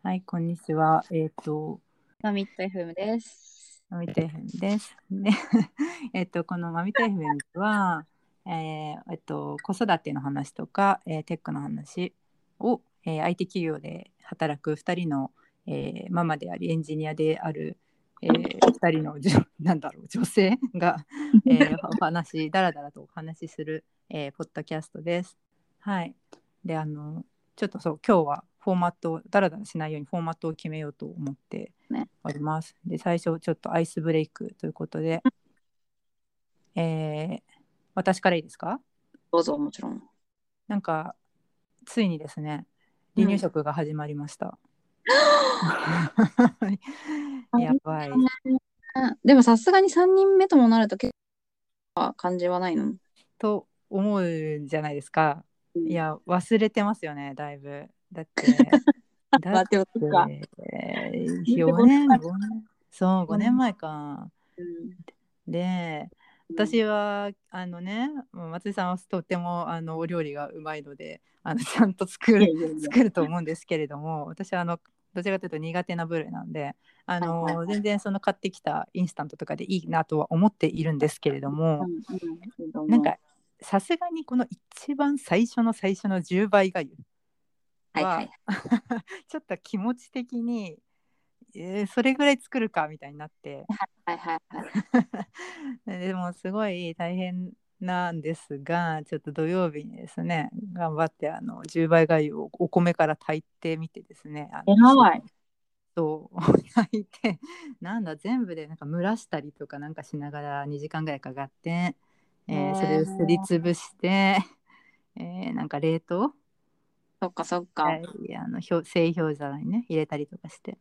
はい、こんにちは。えっ、と、マミット FM です。マミタ FM です。で、えっと、このマミタ FM は、えーえっと、子育ての話とか、えーテックの話を、えー IT 企業で働く2人の、えーママでありエンジニアである、え2人のじょ なんだろう女性が、えー お話だらだらとお話しする、えーポッドキャストです。はい。であのちょっとそう今日はフォーマットをだらだらしないようにフォーマットを決めようと思ってねおります。で最初ちょっとアイスブレイクということで、えー私からいいですか？どうぞ、もちろん。なんかついにですね離乳食が始まりました。やばい。でもさすがに3人目ともなると結構感じはないの？と思うんじゃないですか。いや忘れてますよねだいぶ。だって だ待ってよそっか。えー、4年5年そう5年前か。うん。で私はあのね松井さんはとってもあのお料理がうまいのであのちゃんと作る作ると思うんですけれども私はあのどちらかというと苦手な部類なんであの、はいはいはい。全然その買ってきたインスタントとかでいいなとは思っているんですけれども、うんうんなんかさすがにこの一番最初の最初の10倍がゆはいはい。ちょっと気持ち的に、えーそれぐらい作るかみたいになって。はいはいはい でもすごい大変なんですがちょっと土曜日にですね頑張ってあの10倍がゆをお米から炊いてみてですねあの偉い。そう 炊いてなんだ全部でなんか蒸らしたりとかなんかしながら2時間ぐらいかかって、えーそれをすりつぶして、えーなんか冷凍そっかそっか、はい、あの表製氷皿にね入れたりとかして。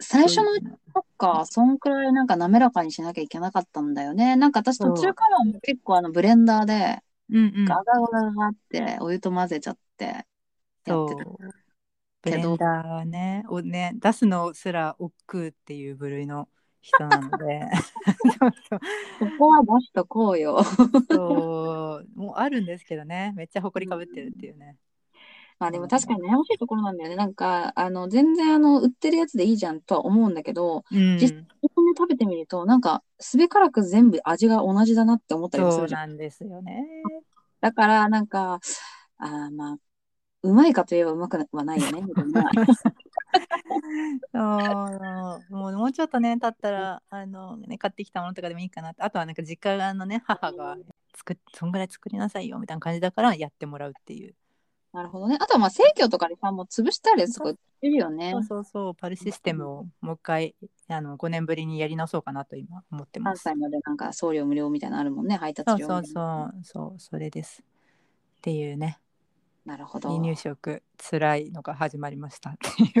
最初のそういうの。そっかそんくらいなんか滑らかにしなきゃいけなかったんだよね。なんか私途中からも結構あのブレンダーでうんうん。ガガガガガってお湯と混ぜちゃってやってそう。たブレンダーねをね出すのすら億劫っていう部類の人なので。そうそうここは出しとこうよ。そう。もうあるんですけどね。めっちゃ埃かぶってるっていうねまあでも確かに悩ましいところなんだよね。なんか、あの、全然あの、売ってるやつでいいじゃんとは思うんだけど、うん。実際自分で食べてみると、なんか、すべからく全部味が同じだなって思ったりもすそうるじゃん。なんですよね。だから、なんか、あーまあ、うまいかといえばうまくはないよね、みたいな。そう。もうもうちょっとね経ったらあの、ね、買ってきたものとかでもいいかなあとはなんか実家のね母が作っそんぐらい作りなさいよみたいな感じだからやってもらうっていうなるほどね。あとはまあ、生協とかでさ、もう潰してあるやつとかるよねそ。うそうそうパルシステムをもう一回あの5年ぶりにやり直そうかなと今思ってます関西までなんか送料無料みたいなのあるもんね、配達そうそう。そうそうそれですっていうねなるほど。離乳食つらいのが始まりましたっていう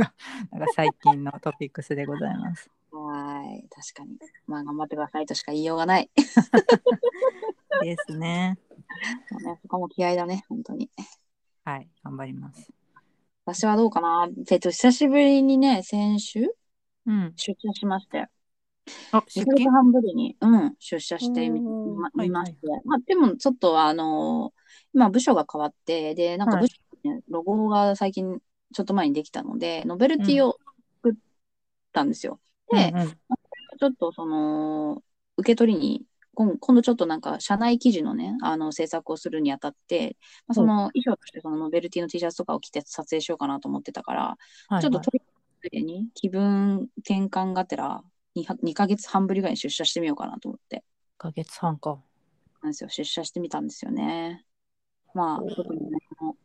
なんか最近のトピックスでございますはーい。確かに。まあ、頑張ってくださいとしか言いようがない。ですね、そこも気合だね、本当に。はい頑張ります。私はどうかな？えっと、久しぶりにね、先週？うん。出社しまして、あ出2ヶ月勤半ぶりに、うん、出社してみおーまはい見まして、まあ、でもちょっとあの今部署が変わって、で、なんかはい。部署にね、ロゴが最近ちょっと前にできたので、ノベルティを作ったんですよ。で、うんうん。ちょっとその、受け取りに、今今度ちょっとなんか、社内記事のね、あの、制作をするにあたって、まあ、その衣装としてそのノベルティの T シャツとかを着て撮影しようかなと思ってたから、はいちょっとはいとりあえずに気分転換がてら2、2ヶ月半ぶりぐらいに出社してみようかなと思って、1ヶ月半か。なんですよ、出社してみたんですよね。まあ特に何も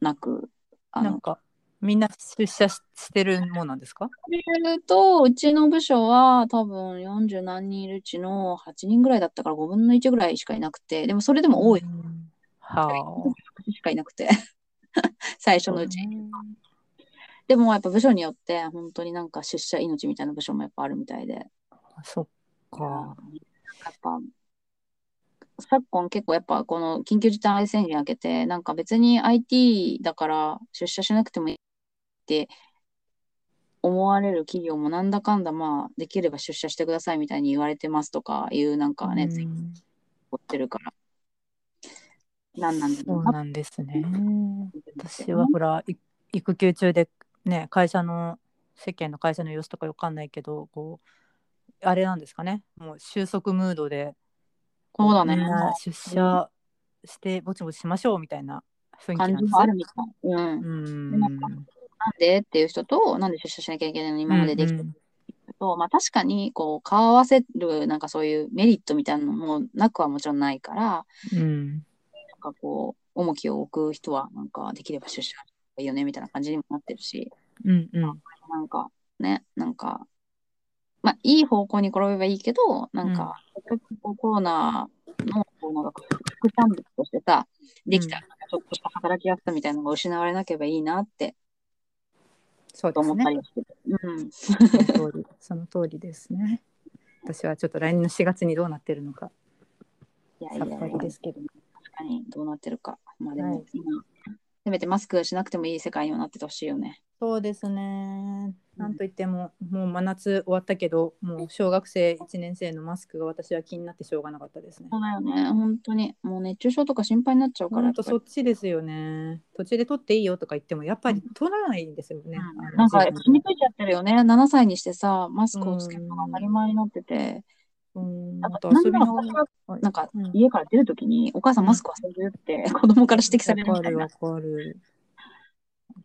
なく、あのなん、かみんな出社ししてるもんなんですか？それると、うちの部署は多分40何人いるうちの8人ぐらいだったから5分の1ぐらいしかいなくて、でもそれでも多いうんはあ。しかいなくて、最初のうち。でもやっぱ部署によって本当になんか出社命みたいな部署もやっぱあるみたいで。そっか。やっぱ昨今結構やっぱこの緊急事態宣言明けてなんか別に IT だから出社しなくてもいいって思われる企業もなんだかんだまあできれば出社してくださいみたいに言われてますとかいうなんかね、うんツってるから。なんなんそううななんですね。私はほらい育休中でね会社の世間の会社の様子とかわかんないけどこうあれなんですかねもう収束ムードでこそうだね出社してぼちぼちしましょうみたいな雰囲気な感じんですもあるみたい。うん。うんでなんで？っていう人と、なんで出社しなきゃいけないのに今までできたうんと、まあ確かに、こう、顔合わせる、なんかそういうメリットみたいなのもなくはもちろんないから、うん。なんかこう、重きを置く人は、なんかできれば出社いいよね、みたいな感じにもなってるし、うんうん。なんかね、なんか、まあいい方向に転べばいいけど、なんか、うコロナの、こうなんか副産物としてさ、できた、うん。ちょっとした働きやすさみたいなのが失われなければいいなってそうですねりはしてる。うん。その通りその通りですね私はちょっと来年の4月にどうなってるのかいやいやいやさっぱりですけど確かにどうなってるか。まあでも、はい今せめてマスクしなくてもいい世界にはなっててほしいよね。そうですね。なんといっても、もう真夏終わったけど、もう小学生1年生のマスクが私は気になってしょうがなかったですねそ。うだよね。本当に。もう熱中症とか心配になっちゃうから。本当そやっっちですよね。途中で取っていいよとか言っても、やっぱり取らないんですよね。ぱあのりなんか染みついちゃってるよね。7歳にしてさ、マスクをつけるのが当たり前になってて。うん、あなんかと遊びのなんかうん。家から出るときに、お母さんマスク忘れてるって 子供から指摘されるみたいな。わかるわ。かる。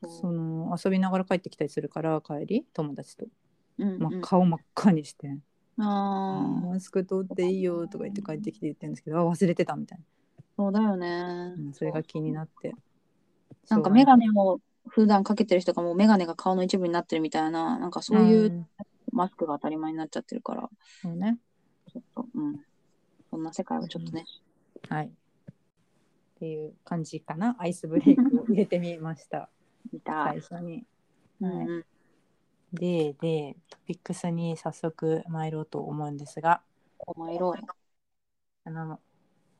その遊びながら帰ってきたりするから帰り友達と、うんうん。まあ、顔真っ赤にして、あー。マスク取っていいよとか言って帰ってきて言ってるんですけどあ忘れてたみたいそうだよね。な、うん、それが気になって。なんかメガネを普段かけてる人がもうメガネが顔の一部になってるみたいな、なんかそういうん。マスクが当たり前になっちゃってるから、そうねちょっと、うん。そんな世界はちょっとね。はいっていう感じかなアイスブレイクを入れてみました 見た最初にうんうん。ででトピックスに早速参ろうと思うんですがお前ろうよ。あの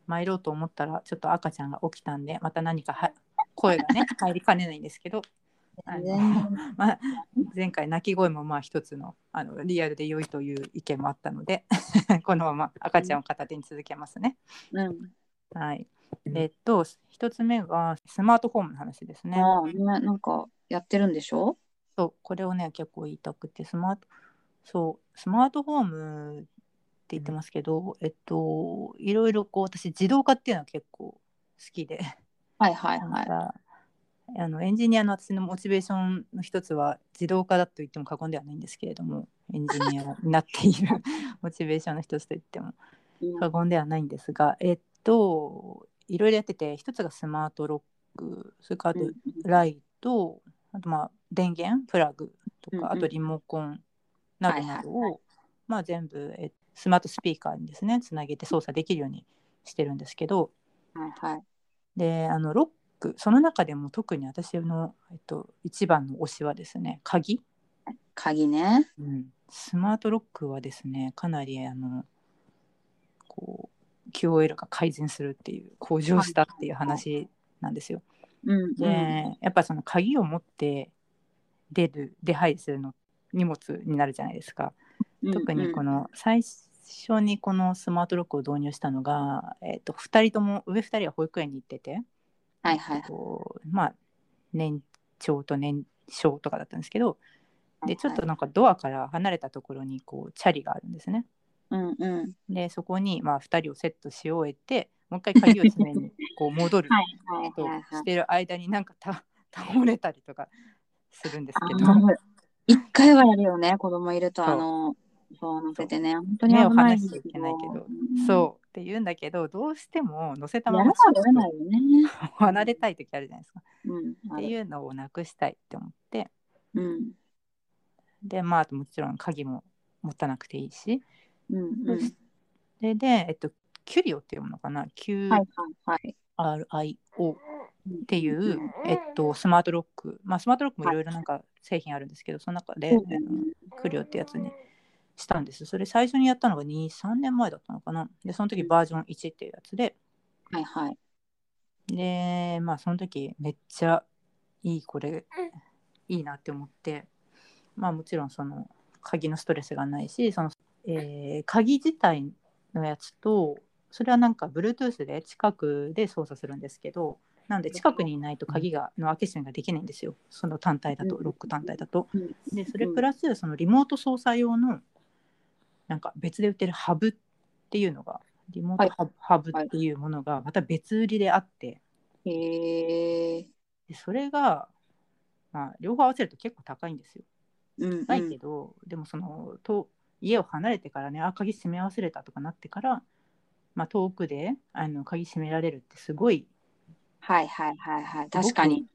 参ろうと思ったらちょっと赤ちゃんが起きたんでまた何かは声がね入りかねないんですけど まあ、前回鳴き声もまあ一つのあのリアルで良いという意見もあったので このまま赤ちゃんを片手に続けますね。うん。はい、えっと一つ目がスマートフォームの話ですね。ああ、ね、なんかやってるんでしょ？そうこれをね結構言いたくてスマートそうスマートフォームって言ってますけど、えっといろいろこう私自動化っていうのは結構好きで。はいはいはい。あのエンジニアの私のモチベーションの一つは自動化だと言っても過言ではないんですけれどもエンジニアになっているモチベーションの一つと言っても過言ではないんですがえっといろいろやってて一つがスマートロックそれからあとライトあとまあ電源プラグとかあとリモコンなどなどはいをまあ全部えスマートスピーカーにですねつなげて操作できるようにしてるんですけどはいはい。であのロックその中でも特に私の、えっと、一番の推しはですね鍵、鍵ね。うん、スマートロックはですねかなりあのこう QOL が改善するっていう向上したっていう話なんですよ。うんで、やっぱその鍵を持って出る出入りするの荷物になるじゃないですか。うん。特にこの。の最初にこのスマートロックを導入したのが、えっと2人とも上2人は保育園に行ってて。はいはい。こうまあ年長と年少とかだったんですけどでちょっとなんかドアから離れたところにこうチャリがあるんですね。うんうん。でそこにまあ2人をセットし終えてもう一回鍵を詰めにこう戻ると。してる間になんかた倒れたりとかするんですけど一回はやるよね、子供いると、あの、そう乗せてね、本当に目を離しちゃいけないけどうんそうって言うんだけどどうしても乗せたまま。離れたい時あるじゃないですか。うん。っていうのをなくしたいって思ってうん。でまあもちろん鍵も持たなくていいしうんうん。それで、えっと、キュリオっていうものかな？QRIO っていう、えっと、スマートロック、まあ、スマートロックもいろいろなんか製品あるんですけど、その中で、うんクリオってやつにしたんです。それ最初にやったのが2、3年前だったのかな。で、その時バージョン1っていうやつで、はいはい。で、まあ、その時めっちゃいい、これ、いいなって思って、まあ、もちろんその鍵のストレスがないし、その、えー鍵自体のやつと、それはなんか Bluetooth で近くで操作するんですけど、なので近くにいないと鍵がの開け閉めができないんですよその単体だとうんロック単体だと。うんでそれプラスそのリモート操作用のなんか別で売ってるハブっていうのがリモートハブ,、ハブっていうものがまた別売りであってへえ。でそれが、まあ、両方合わせると結構高いんですよ。うんうん。高いけど、でもそのと家を離れてからねあ鍵閉め忘れたとかなってから、まあ、遠くであの鍵閉められるってすごいはいはいはいはい。確かに。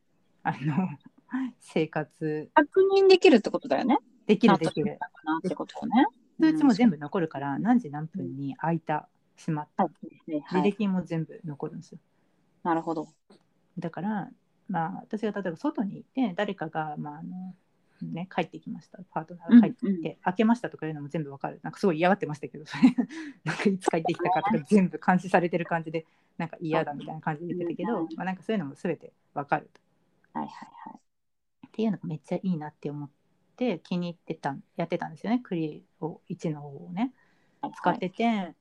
あの 生活確認できるってことだよね。できるできるかなってことよね。通知も全部。部残るから何時何分に開いた閉まったはい。履歴も全部残るんですよなるほど。だからまあ私が例えば外にいて誰かがまああのね帰ってきましたパートナーが帰ってきて、開けましたとかいうのも全部わかるなんかすごい嫌がってましたけどそれ なんかいつ帰ってきたかとか全部監視されてる感じでなんか嫌だみたいな感じで言ってたけど、うんまあ、なんかそういうのも全てわかるとはいはいはい。っていうのがめっちゃいいなって思って気に入ってたやってたんですよね。クリを1の方をね。使ってて、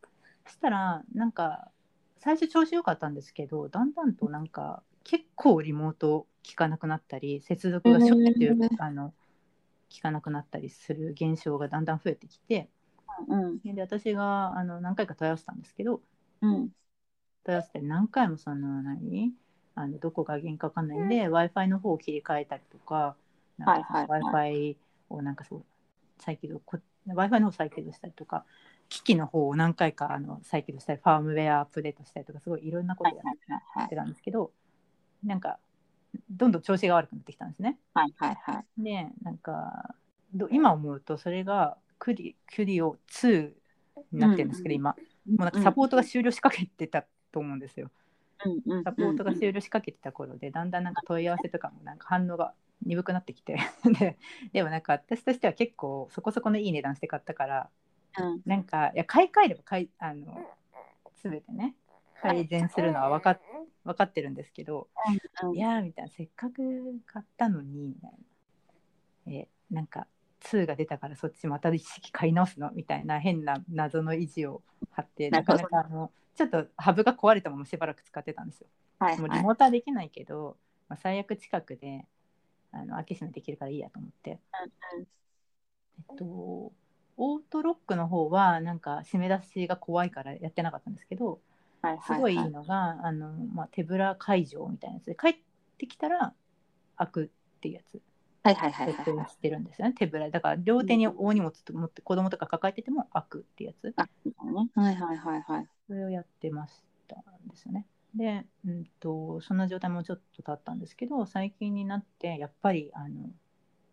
そしたらなんか最初調子良かったんですけどだんだんとなんか結構リモート効かなくなったり接続がしょっちゅう、あの効かなくなったりする現象がだんだん増えてきて。うんで私があの何回か問い合わせたんですけどうん。問い合わせて何回もその何？あのどこが原因か分かんないんで w i f i の方を切り替えたりとかなんかはいはい w i f i なんかそう再起動 w i f i の方再起動したりとか機器の方を何回かあの再起動したりファームウェアアップデートしたりとかすごいいろんなことやってたんですけどなんかどんどん調子が悪くなってきたんですね。はいはいはい。でなんか今思うとそれがクリクリオ2になってるんですけど、うん今もうなんかサポートが終了しかけてたと思うんですよ。サポートが終了しかけてた頃でだんだんなんか問い合わせとかもなんか反応が鈍くなってきて。ででもなんか私としては結構そこそこのいい値段して買ったからうん。なんかいや買い替えれば買いあの全てね改善するのは分かっ分かってるんですけど、うんいやーみたいなせっかく買ったのにみたいな。えなんか2が出たからそっちまた一式買い直すの？みたいな変な謎の意地を張ってなかなかあのちょっとハブが壊れたまましばらく使ってたんですよ。もうリはい。はい。モートはできないけど、まあ、最悪近くであの開け閉めできるからいいやと思って、うんえっと、オートロックの方はなんか締め出しが怖いからやってなかったんですけどはいすごいいいのが、あのまあ、手ぶら解錠みたいなやつで帰ってきたら開くっていうやつはいはいはい設はいはい。定してるんですよね手ぶらだから両手に大荷物と持って子供とか抱えてても開くっていうやつうね。はいはいはいはい。それをやってましたんですよね。で、うん、とそんな状態もちょっと経ったんですけど最近になってやっぱりあの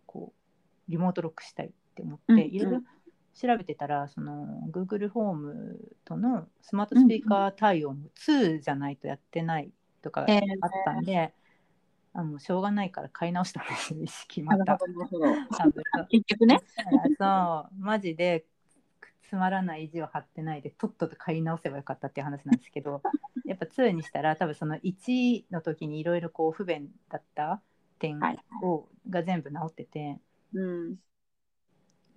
こうリモートロックしたいって思って、うんいろいろ調べてたらその Google ホームとのスマートスピーカー対応も2じゃないとやってないとかあったんで、あもうしょうがないから買い直したんですよ意識また。結局ね。そうマジでつまらない意地を張ってないでとっとと買い直せばよかったっていう話なんですけど やっぱ2にしたら多分その1の時にいろいろこう不便だった点はいを、が全部直っててうん。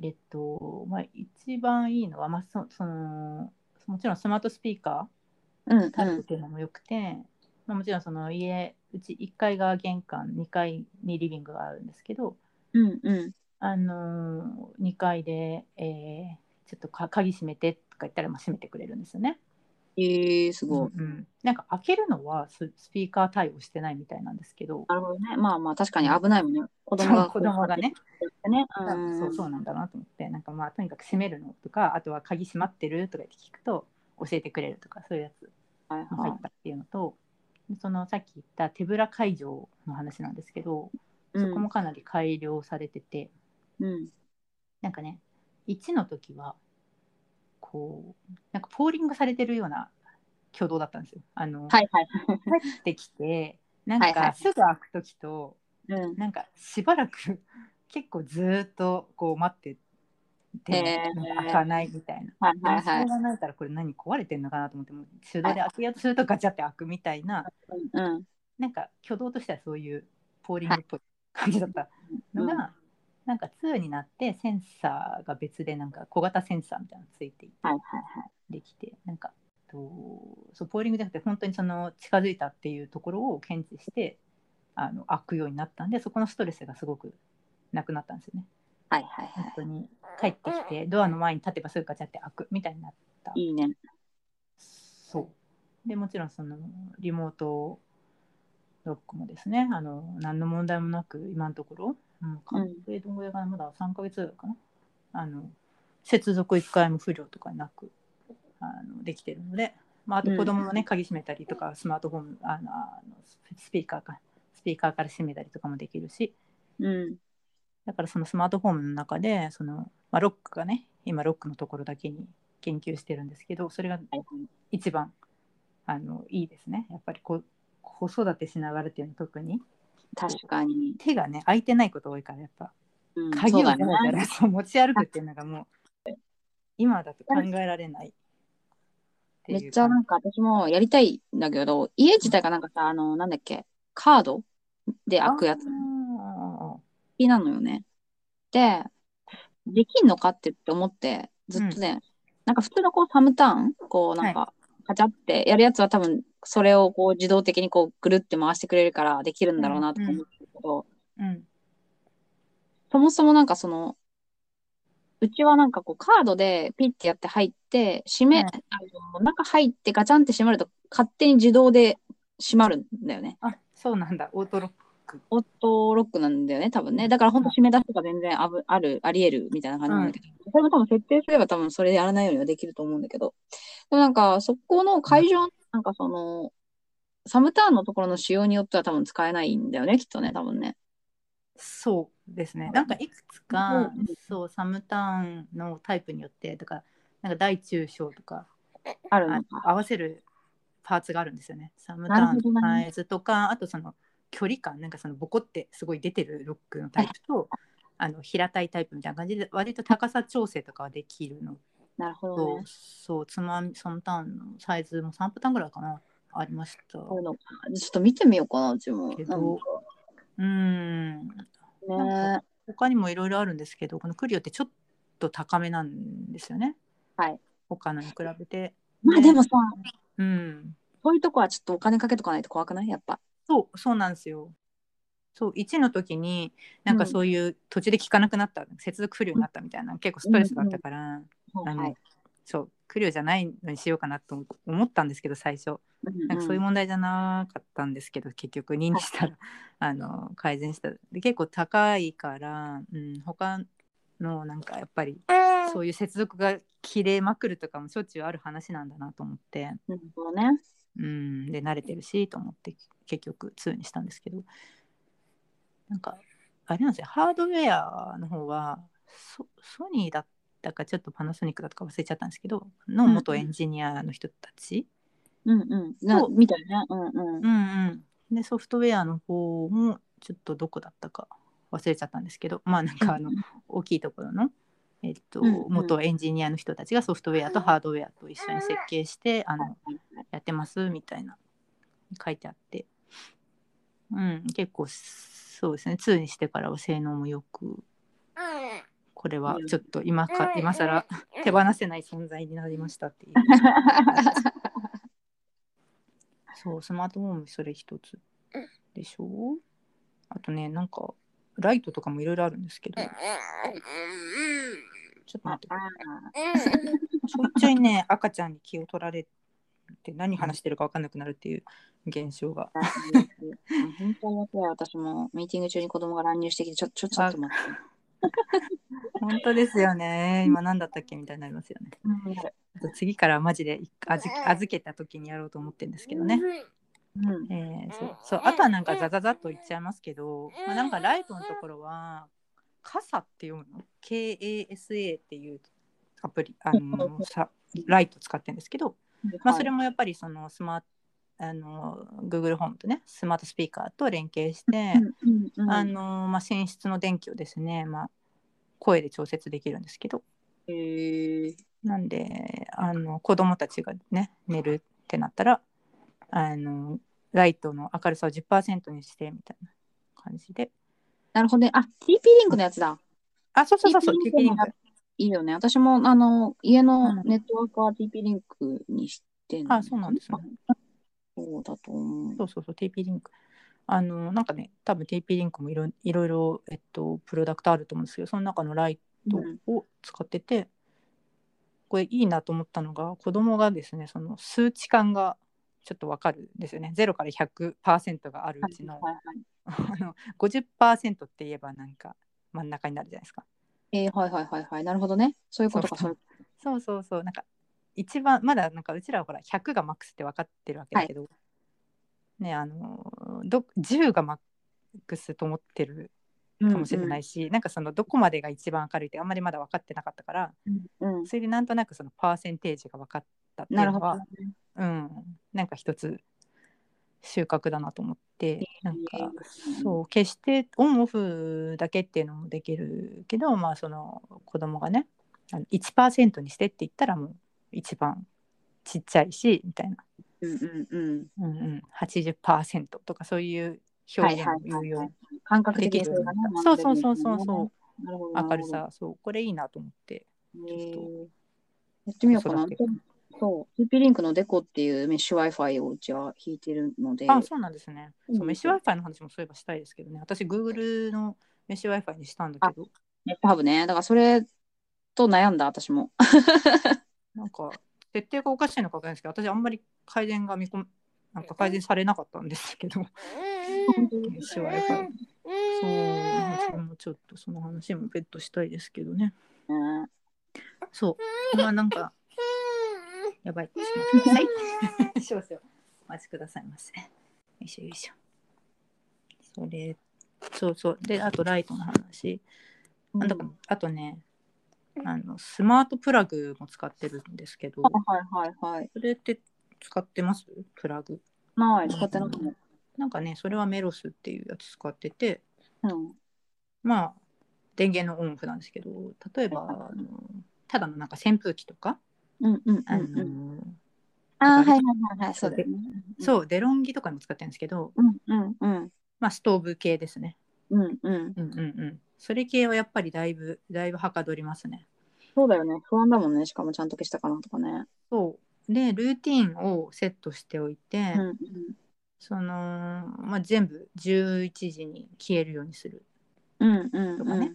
えっとまあ一番いいのは、まあ、そそのもちろんスマートスピーカうんータイプっていうのもよくて、まあ、もちろんその家うち1階が玄関2階にリビングがあるんですけどうんうん。あのー、2階で、えーちょっとか鍵閉めてとか言ったらまあ閉めてくれるんですよね。ええすごい。うん、なんか開けるのはススピーカー対応してないみたいなんですけど、なるほどね。まあまあ確かに危ないもんね。子供が子供がね、ね。多分そうそうなんだなと思ってなんかまあとにかく閉めるのとかあとは鍵閉まってるとか言って聞くと教えてくれるとかそういうやつはいが入ったっていうのと、そのさっき言った手ぶら解錠の話なんですけど、そこもかなり改良されてて。うん。なんかね1の時はこうなんかポーリングされてるような挙動だったんですよ。あの、はいはい。帰ってきてなんはいはいかすぐ開く時と、うん。なんかしばらく 結構ずーっとこう待ってて、へー開かないみたいな。はいはいはいでもしょう。がないからこれ何壊れてんのかなと思っても手動で開けようとするとガチャって開くみたいな、うん。なんか挙動としてはそういうポーリングっぽい感じだったのが、なんか2になってセンサーが別でなんか小型センサーみたいなのついていて、はいはいはい。できてなんかとそうポーリングじゃなくて本当にその近づいたっていうところを検知してあの開くようになったんでそこのストレスがすごくなくなったんですよね。はいはいは本当に帰ってきてドアの前に立てばすぐガチャって開くみたいになった。い。いいね。そうでもちろんそのリモートロックもですねあの何の問題もなく今のところ、うん、完成どん。ぐらいかなまだ3ヶ月ぐらいかな。あの接続1回も不良とかなくあのできてるので、まあ、あと子供もね、鍵閉めたりとかスマートフォンあのあのスピーカーかスピーカーから閉めたりとかもできるし。うん。だからそのスマートフォンの中でその、まあ、ロックがね今ロックのところだけに研究してるんですけどそれが一番あのいいですね。やっぱりこ子育てしながらっていうのは特に確かに。手がね空いてないこと多いからやっぱ。うん、鍵をそうだね。じゃらじゃらそう持ち歩くっていうのがもう今だと考えられない。ていうめっちゃなんか私もやりたいんだけど、家自体がなんかさ、あの、なんだっけ、カードで開くやつ。あきなのよね。で、できんのかってって思って、ずっとね、なんか普通のこうサムターン、こうなんか、カチャってやるやつは多分、それをこう自動的にこうぐるって回してくれるからできるんだろうなとか思ってるけど、ーうん。そもそもなんかその、うちはなんかこうカードでピッてやって入って、閉め、うん。あの中入ってガチャンって閉まると勝手に自動で閉まるんだよね。あそうなんだ。オートロック。オートロックなんだよね、多分ね。だから本当閉め出しとか全然あぶある、あり得るみたいな感じなんだけど、それも多分設定すれば多分それでやらないようにはできると思うんだけど、でもなんかそこの会場、なんかその、サムターンのところの仕様によっては多分使えないんだよね、きっとね、多分ね。そうですね。なんかいくつか、うんそう、サムターンのタイプによって、だから、なんか大中小とか、あある。合わせるパーツがあるんですよね。サムターンのサイズとか、あとその距離感、なんかそのボコってすごい出てるロックのタイプと、あの平たいタイプみたいな感じで、割と高さ調整とかはできるのなるほどと、ね。そう、つまみ、サムターンのサイズも3パターンぐらいかな、ありました。ちょっと見てみようかな、うちも。けど、うーん、かね。他にもいろいろあるんですけどこのクリオってちょっと高めなんですよね。はい。他のに比べて。まあでもさ、うん。そういうとこはちょっとお金かけとかないと怖くない？やっぱ。そうそうなんですよ。そう1の時になんかそういう途中で効かなくなった、接続不良になったみたいな結構ストレスだったから、はいあのはい。そうクリオじゃないのにしようかなと思ったんですけど最初。なんかそういう問題じゃなかったんですけど、結局認知したら あの改善した。で結構高いから、うん、他のなんかやっぱりそういう接続が切れまくるとかもしょっちゅうある話なんだなと思って、なるほどね。うん、で慣れてるしと思って結局2にしたんですけど。なんかあれなんですよ。ハードウェアの方はソソニーだったかちょっとパナソニックだったか忘れちゃったんですけどの元エンジニアの人たち、うんうん。なそう。みたいね。うんうん。うんうん、でソフトウェアの方もちょっとどこだったか忘れちゃったんですけどまあなんかあの大きいところの、えっとうんうん。元エンジニアの人たちがソフトウェアとハードウェアと一緒に設計してあのやってますみたいな書いてあって、うん、結構そうですね。2にしてからは性能もよくこれはちょっと今か今更手放せない存在になりましたっていう。そうスマートフォンそれ一つでしょ？あとねなんかライトとかもいろいろあるんですけど。ちょっと待って。ちょいちょいね赤ちゃんに気を取られて何話してるか分かんなくなるっていう現象が。本当に私もミーティング中に子供が乱入してきてちょちょちょっと待って。本当ですよね。今何だったっけみたいになりますよね。うん。次からマジで預預けた時にやろうと思ってるんですけどね。うん。えーそうそうあとはなんかザザザっと言っちゃいますけど、まあ、なんかライトのところは傘って読むの ?KASA っていうアプリあのさライト使ってるんですけど、まあ、それもやっぱりそのスマートあの Google ホームとねスマートスピーカーと連携して、うんうんうんあのまあ、寝室の電気をですね、まあ、声で調節できるんですけどへーなんであの子供たちがね寝るってなったらあのライトの明るさを10%にしてみたいな感じでなるほどね。あ、TP リンクのやつだ。あそうそうそうそう TP リンクいいよね。私も、あの、家のうんネットワークは TP リンクにしてんあそうなんですね。そうだと思う。そうそうそう TP リンクあのなんかね多分 TP リンクもいろいろいろ、えっと、プロダクトあると思うんですけどその中のライトを使ってて、これいいなと思ったのが子供がですねその数値感がちょっとわかるんですよね0から100%があるうちの,、はいはいあの50%って言えばなんか真ん中になるじゃないですか。えー、はいはいはいはい。なるほどね。そういうことか。そうそうそうそうなんか一番まだなんかうちらはほら100がマックスって分かってるわけだけど、ねあのど10がマックスと思ってるかもしれないし、なんかそのどこまでが一番明るいってあんまりまだ分かってなかったからうんうん。それでなんとなくそのパーセンテージが分かったっていうのは、うん、なんか一つ収穫だなと思ってなんかそう決してオンオフだけっていうのもできるけどまあその子供がねあの1%にしてって言ったらもう一番ちっちゃいしみたいな、うんうんうん。うんうん、80%とかそういう表現を言うように感覚で的にそうそうそうそうそう。明る。さそうこれいいなと思ってえーやってみようかな。そう。TP リンクのデコっていうメッシュ Wi-Fi をうちは引いてるので。あそうなんですね、うんそうメッシュ Wi-Fi の話もそういえばしたいですけどね私 Google のメッシュ Wi-Fi にしたんだけどネットハブね。だからそれと悩んだ、私も。なんか設定がおかしいのかわかんないですけど私あんまり改善が見込むなんか改善されなかったんですけどメッシュ Wi-Fi そうそれもちょっとその話も別途したいですけどね。ねそう。まあなんかやばい。ちょっと待ってください少々。お待ちくださいませ。よいしょよいしょ。それそうそう。であとライトの話。なん。だかあとねあのスマートプラグも使ってるんですけどはいはいはいはい。それって使ってます？プラグ？はい、使ってなかった。なんかねそれはメロスっていうやつ使っててうん。まあ電源のオンオフなんですけど例えばあのただのなんか扇風機とか、うんうんあのうんうん。ああ、はいはいはいはい。そうだよね。そうデロンギとかにも使ってるんですけど、うんうんうん。まあ、ストーブ系ですね。うんうん。うんうんうん。それ系はやっぱりだいぶだいぶはかどりますね。そうだよね。不安だもんね。しかもちゃんと消したかなとかね。そうでルーティンをセットしておいて、うんうん。その、まあ、全部11時に消えるようにする。うんうんとかね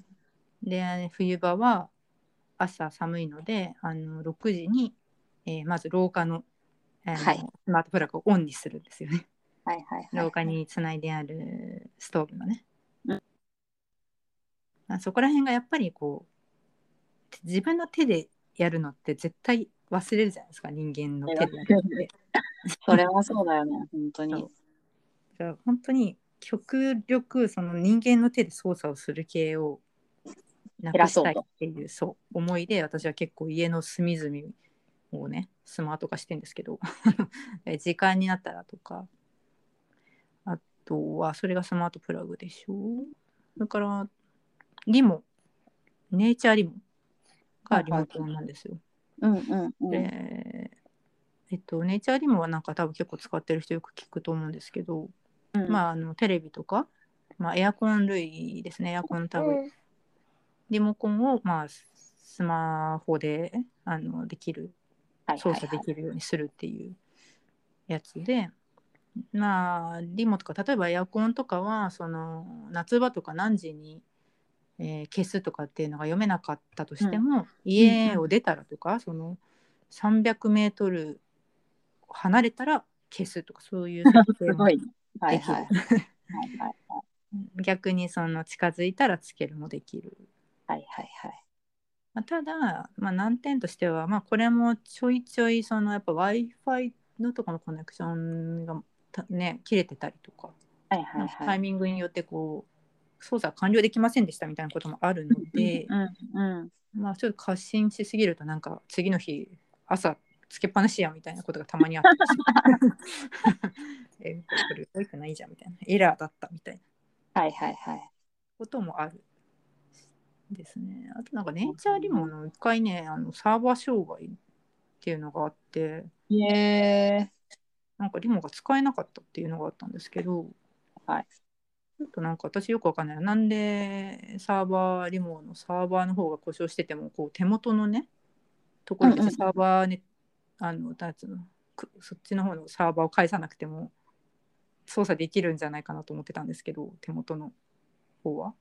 で冬場は朝寒いのであの6時に、えーまず廊下のあの、はいスマートプラグをオンにするんですよね。はいはいはい。廊下につないであるストーブのね。そこら辺がやっぱりこう自分の手でやるのって絶対忘れるじゃないですか人間の手でやるって。それはそうだよね。本当に本当に極力その人間の手で操作をする系をなくしたいっていうそう思いで私は結構家の隅々をねスマート化してるんですけど 時間になったらとかあとはそれがスマートプラグでしょそれからリモネイチャーリモがリモコンなんですよ。うんうんうん。でえっとネイチャーリモはなんか多分結構使ってる人よく聞くと思うんですけど、うん。まああのテレビとか、まあ、エアコン類ですね。エアコンタブ。リモコンをまあスマホであのできる操作できるようにするっていうやつで、まあリモとか例えばエアコンとかはその夏場とか何時に、えー消すとかっていうのが読めなかったとしても、家を出たらとか、その300メートル離れたら消すとかそういう設定も すごいね。はいできるはい。はいはい 逆にその近づいたらつけるもできる。はいはいはい。まあ、ただ、まあ、難点としては、まあ、これもちょいちょいそのやっぱ w i f i のとかのコネクションがたね切れてたりとか、はいはいはい。タイミングによってこう操作完了できませんでしたみたいなこともあるので、うんうん。まあ、ちょっと過信しすぎるとなんか次の日朝つけっぱなしやみたいなことがたまにあって えこれ動いてないじゃんみたいなエラーだったみたいなはいはいはい。こともあるですね。あとなんかネイチャーリモの一回ねあのサーバー障害っていうのがあってなんかリモが使えなかったっていうのがあったんですけど、はいちょっとなんか私よくわかんない。なんでサーバーリモのサーバーの方が故障しててもこう手元のねところうんうんでサーバーね、あのなんつうのくそっちの方のサーバーを返さなくても操作できるんじゃないかなと思ってたんですけど手元の方は。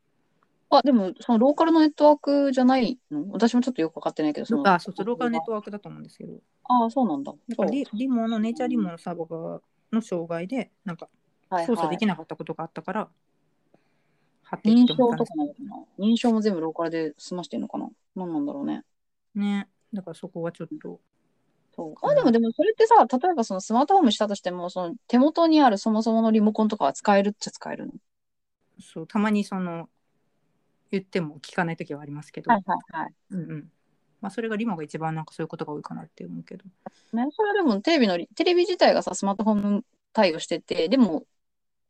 あ、でも、そのローカルのネットワークじゃないの？私もちょっとよくわかってないけど、そのあそうそうローカルネットワークだと思うんですけど。ああ、そうなんだ。なんかリリモのネイチャーリモのサーバーがの障害でなんかはい操作はいできなかったことがあったから、認って思ったんです証とかなのかな認証も全部ローカルで済ましてんのかな？何なんだろうね。ねだからそこはちょっとそう。あ、でも、でもそれってさ、例えばそのスマートフォンしたとしても、その手元にあるそもそものリモコンとかは使えるっちゃ使えるの？そうたまにその言っても聞かない時はありますけど、はいはいはい。うんうんまあ、それがリモが一番なんかそういうことが多いかなって思うけどね、それはでもテレビのリ、テレビ自体がさ、スマートフォン対応してて、でも、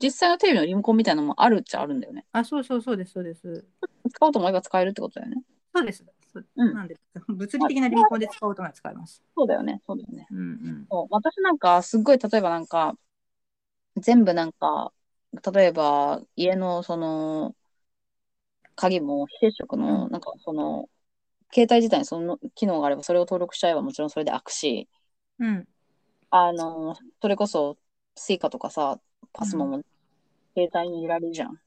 実際のテレビのリモコンみたいなのもあるっちゃあるんだよね。あそうそうそうですそうです。使おうと思えば使えるってことだよね。そうです。そううんなんで物理的なリモコンで使おうとなら使えます。そうだよね。そうだよね。うんうん。そう。私なんか、すっごい、例えばなんか、全部なんか、例えば、家のその、鍵も非接触の、なんかその、携帯自体にその機能があれば、それを登録しちゃえばもちろんそれで開くし、うん。あの、それこそ、 Suica とかさ、 PASMO も携帯に入れられるじゃん。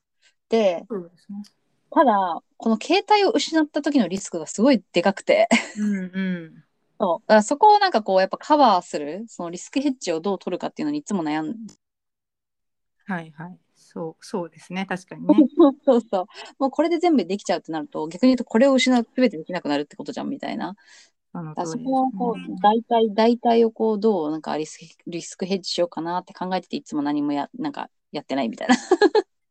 で、そうですねただ、この携帯を失った時のリスクがすごいでかくて、うんうんそう。だからそこをなんかこう、やっぱカバーする、そのリスクヘッジをどう取るかっていうのにいつも悩んで、はいはいそうそうですね確かにね そうそう。もうこれで全部できちゃうってなると、逆に言うとこれを失うと全てできなくなるってことじゃんみたいな。そのそこをこう、大体、大体をこう、どうなんかリスク、リスクヘッジしようかなって考えてて、いつも何もや、なんかやってないみたいな。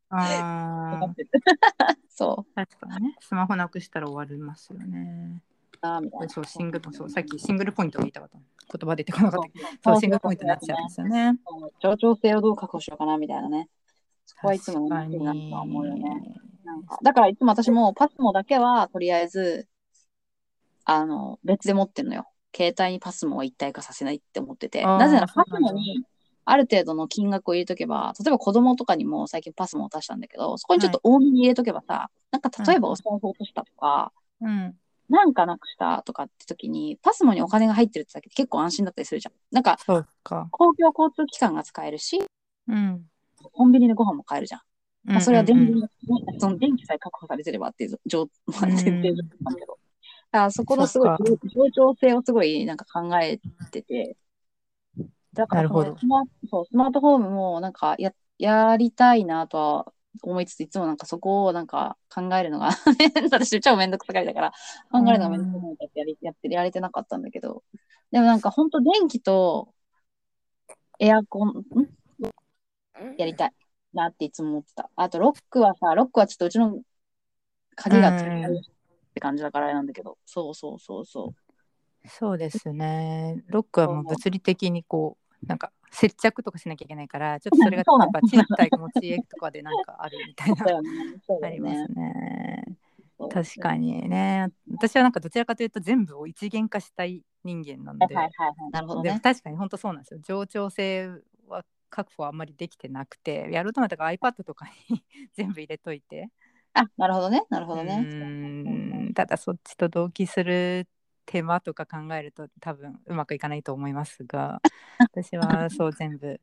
あー そう。確かにねスマホなくしたら終わりますよねあーみたいな。そうシングルそうさっきシングルポイントが言いたかった言葉出てこなかったけどそうシングルポイントになっちゃうんですよね協調性をどう確保しようかなみたいなね。そこはいつも思うよね。だからいつも私もパスモだけはとりあえず、あの、別で持ってるのよ。携帯にパスモは一体化させないって思ってて。なぜならパスモにある程度の金額を入れとけば、例えば子供とかにも最近パスモを出したんだけど、そこにちょっと多めに入れとけばさ、なんか例えばお財布落としたとか、うんなんかなくしたとかって時に、パスモにお金が入ってるってだけで結構安心だったりするじゃん。なんか公共交通機関が使えるし、うんコンビニでご飯も買えるじゃん。まあ、それは電うんうん気、その電気さえ確保されてればっていう状、まあ、うん前提なんだけど。だからそこのすごい協調性をすごいなんか考えてて、だからスマそうスマートフォームもなんかややりたいなとは思いつつ、いつもなんかそこをなんか考えるのが 私超めんどくさがりだから、考えるのがめんどくさくてやりやってやれてなかったんだけど、でもなんか本当電気とエアコン、ん？やりたいなっていつも思ってた。あと、ロックはさ、ロックはちょっとうちの鍵がついてるって感じだからあれなんだけど、そうそうそうそそうですね。ロックはもう物理的にこうなんか接着とかしなきゃいけないから、ちょっとそれがやっぱ賃貸持ち家とかでなんかあるみたいな ね。あります。ね。確かにね。私はなんかどちらかというと全部を一元化したい人間なので、はいはいはいはい。なるほどでもね。確かに本当そうなんですよ。冗長性は確保はあんまりできてなくて、やろうと思ったら iPad とかに 全部入れといて。あ、なるほどね。なるほどうね。ーんただそっちと同期する手間とか考えると多分うまくいかないと思いますが 私はそう全部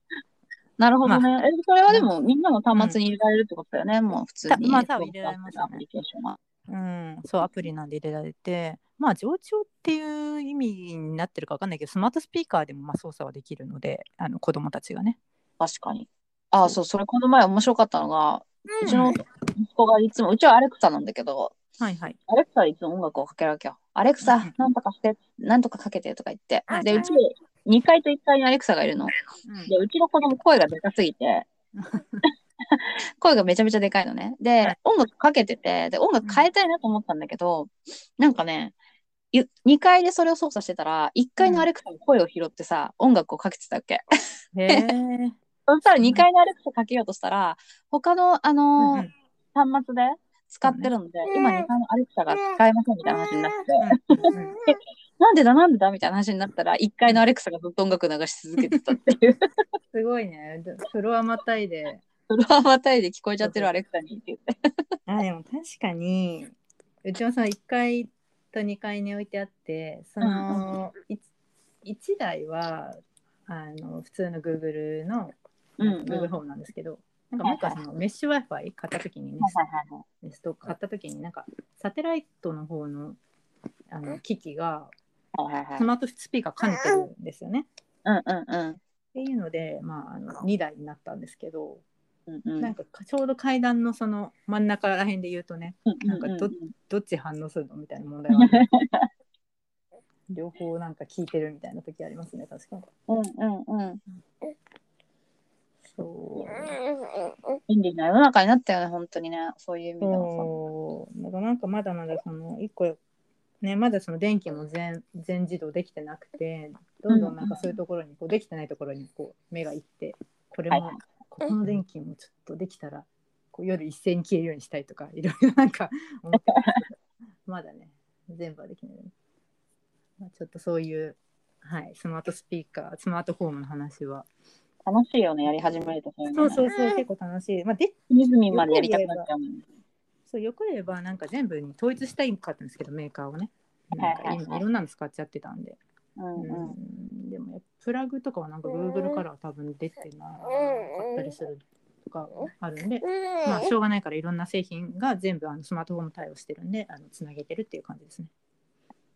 なるほどね。え、それはでもみんなの端末に入れられるってことだよね。もう普通に。たまあ多分入れられますよねアプリケーションは。うんそうアプリなんで入れられてまあ冗長っていう意味になってるか分かんないけどスマートスピーカーでもまあ操作はできるのであの子供たちがね。確かに。あ、そう、それこの前面白かったのが、うちの息子がいつも、うちはアレクサなんだけど、はいはい。アレクサでいつも音楽をかけるわけよ。アレクサうん、なんとかして、なんとかかけてとか言ってはい。で、うち、2階と1階にアレクサがいるの。うんで、うちの子供声がでかすぎて、声がめちゃめちゃでかいのね。はでい、音楽かけてて、で、音楽変えたいなと思ったんだけど、なんかね、2階でそれを操作してたら、1階のアレクサの声を拾ってさ、音楽をかけてたわけ。へえ。そしたら2階のアレクサかけようとしたら、他の、あのー端末で使ってるので、うん今2階のアレクサが使えませんみたいな話になって、なんでだなんでだみたいな話になったら、1階のアレクサがずっと音楽流し続けてたっていう。すごいね。フロアまたいで。フロアまたいで聞こえちゃってるアレクサにって言って。あでも確かにうちもさ1階と2階に置いてあってその、1台はあの普通の Google のうんうん。Google ホームなんですけど、なんかもう一個はそのメッシュ Wi-Fi 買った時にね、はいはいはいネスト買った時になんかサテライトの方のあの機器がスマートスピーカー兼ねてるんですよね。うんうんうんっていうので、まあ、あの2台になったんですけど、うんうん。なんかちょうど階段のその真ん中ら辺で言うとねなんかどうんどっち反応するのみたいな問題は 両方なんか聞いてるみたいな時ありますね確かに。うんうんうん。そう。便利な世の中になったよね、本当にね。そういう意味では。そう。だからなんかまだまだその一個ねまだその電気も全全自動できてなくてどんどんなんかそういうところにこうできてないところにこう目がいってこれも、はい。ここの電気もちょっとできたらこう夜一斉に消えるようにしたいとかいろいろなんか思ってままだね全部はできない、まあ、ちょっとそういう、はい、スマートスピーカースマートフォームの話は楽しいよね、やり始めるとそういうの、ね。そうそうそう結構楽しい、まあ、で隅々までやりたくなっちゃうもんね。そうよく言えばなんか全部に統一したいかったんですけどメーカーをね。なんかはいはい。はい今いろんなの使っちゃってたんで、うんうん。うん。でもプラグとかはなんか Google からは多分出てなかったりするとかあるんで、まあしょうがないからいろんな製品が全部あのスマートフォン対応してるんであのつなげてるっていう感じですね。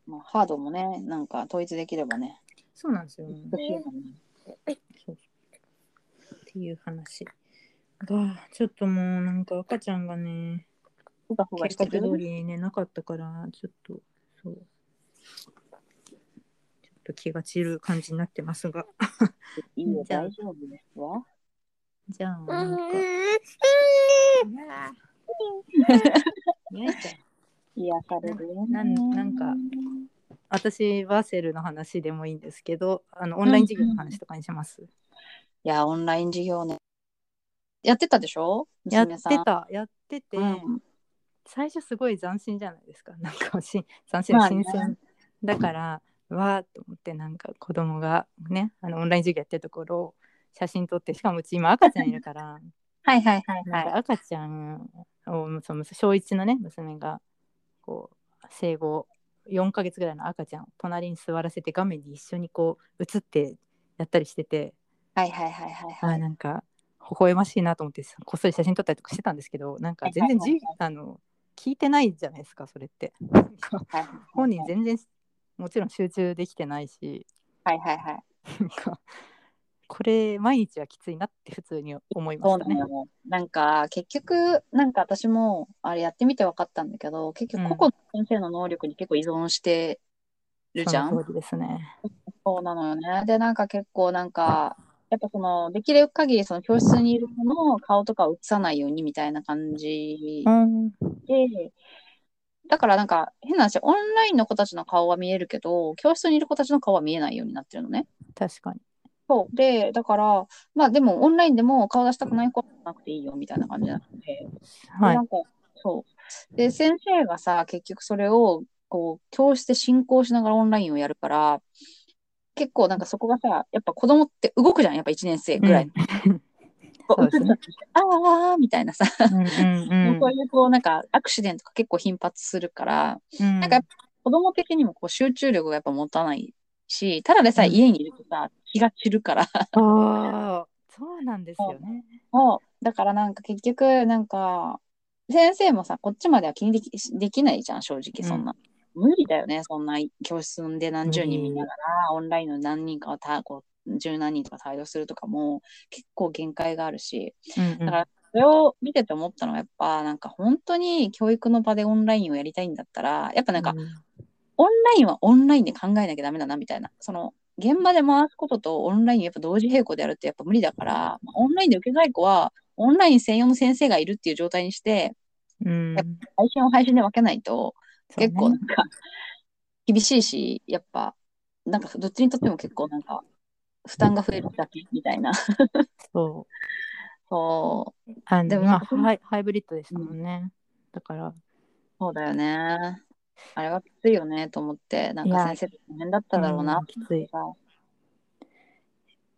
まあ、ハードもね、なんか統一できればね。そうなんですよ、美しいもん。ねそうっていう話がちょっともうなんか赤ちゃんがねふがふが計。画通りねなかったからちょっとそう。ちょっと気が散る感じになってますが。いい大丈夫ですわ。じゃあなんか。癒されるよ、ね。なん。なん。か私バーセルの話でもいいん。ですけどあのオンライン授業の話とかにします、いや、オンライン授業ね。やってたでしょ？やって。たやってて、うん最初すごい斬新じゃないですかなんかし斬新まあね新鮮だからわーっと思ってなんか子供がねあのオンライン授業やってるところを写真撮ってしかもうち今赤ちゃんいるから はいはいはいは赤ちゃんをその小1のね娘がこう生後4ヶ月ぐらいの赤ちゃんを隣に座らせて画面に一緒にこう映ってやったりしてて、い。はいはいはいはいあはい。ーなんか微笑ましいなと思ってこっそり写真撮ったりとかしてたんですけどなんか全然じ、あの聞いてないじゃないですかそれって。本人全然もちろん集中できてないしはいはいはい。なんかこれ毎日はきついなって普通に思いましたねそうなんか結局、なんか私もあれやってみて分かったんだけど、結局うん個々の先生の能力に結構依存してるじゃん。その通りですね。そうなのよね。で、なんか結構なんか、やっぱその、できる限りその教室にいる子の顔とかを映さないようにみたいな感じうんで、だからなんか変な話、オンラインの子たちの顔は見えるけど、教室にいる子たちの顔は見えないようになってるのね。確かに。そう。で、だから、まあでもオンラインでも顔出したくない子はなくていいよみたいな感じなので、ではいなんか、そう。で、先生がさ、結局それを、こう、教室で進行しながらオンラインをやるから、結構なんかそこがさ、やっぱ子供って動くじゃん、やっぱ1年生ぐらい。こそうですね。うあーあーみたいなさ、うんうん そういうこうなんかアクシデントが結構頻発するから、うん。なんか子供的にもこう集中力がやっぱ持たないし、ただでさえうん。家にいるとさ、気が散るから、ああそうなんですよね。そう。だからなんか結局なんか、先生もさ、こっちまでは気にできできないじゃん、正直そんな。無理だよね、そんな教室で何十人見ながら、オンラインの何人かをたこう十何人とか対応するとかも結構限界があるし、うんうん。だからそれを見てて思ったのはやっぱなんか本当に教育の場でオンラインをやりたいんだったら、やっぱなんかうん。オンラインはオンラインで考えなきゃダメだなみたいな、その現場で回すこととオンラインやっぱ同時並行でやるってやっぱ無理だから、まあオンラインで受けたい子はオンライン専用の先生がいるっていう状態にして、うん。配信を配信で分けないとね。結構なんか厳しいし、やっぱなんかどっちにとっても結構なんか負担が増えるだけみたいな。そう。そう、あでもまあハイハイブリッドでしたもんね。だから。そうだよね。あれはきついよねと思って、なんか先生大変だっただろうな。うんきつい。さ